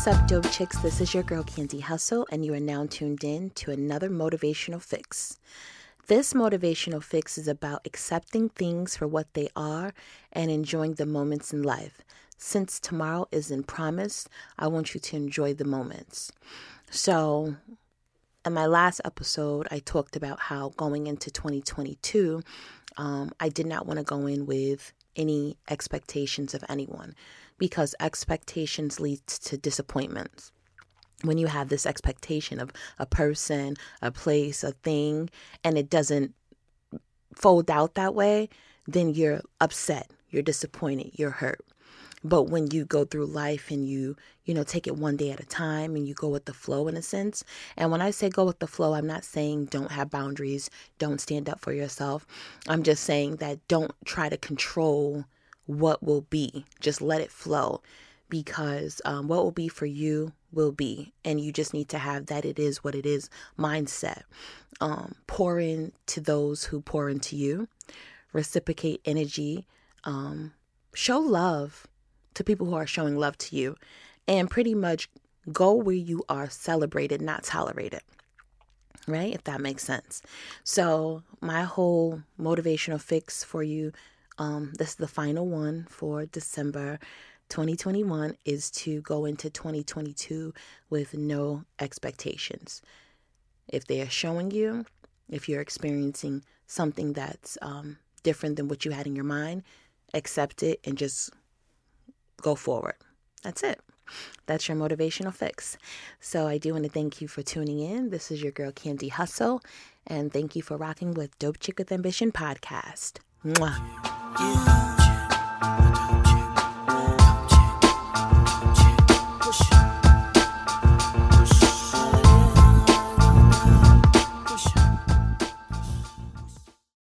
What's up, dope chicks? This is your girl Candy Hustle, and you are now tuned in to another motivational fix. This motivational fix is about accepting things for what they are and enjoying the moments in life. Since tomorrow isn't promised, I want you to enjoy the moments. So, in my last episode, I talked about how going into 2022, um, I did not want to go in with any expectations of anyone because expectations leads to disappointments when you have this expectation of a person, a place, a thing, and it doesn't fold out that way, then you're upset, you're disappointed, you're hurt. But when you go through life and you, you know, take it one day at a time and you go with the flow in a sense. And when I say go with the flow, I'm not saying don't have boundaries, don't stand up for yourself. I'm just saying that don't try to control what will be. Just let it flow because um, what will be for you will be. And you just need to have that it is what it is mindset. Um, pour into those who pour into you, reciprocate energy, um, show love to people who are showing love to you, and pretty much go where you are celebrated, not tolerated. Right? If that makes sense. So, my whole motivational fix for you um, this is the final one for December 2021 is to go into 2022 with no expectations. If they are showing you, if you're experiencing something that's um, different than what you had in your mind, accept it and just go forward. That's it. That's your motivational fix. So I do want to thank you for tuning in. This is your girl Candy Hustle, and thank you for rocking with Dope Chick with Ambition podcast. Mwah. Yeah.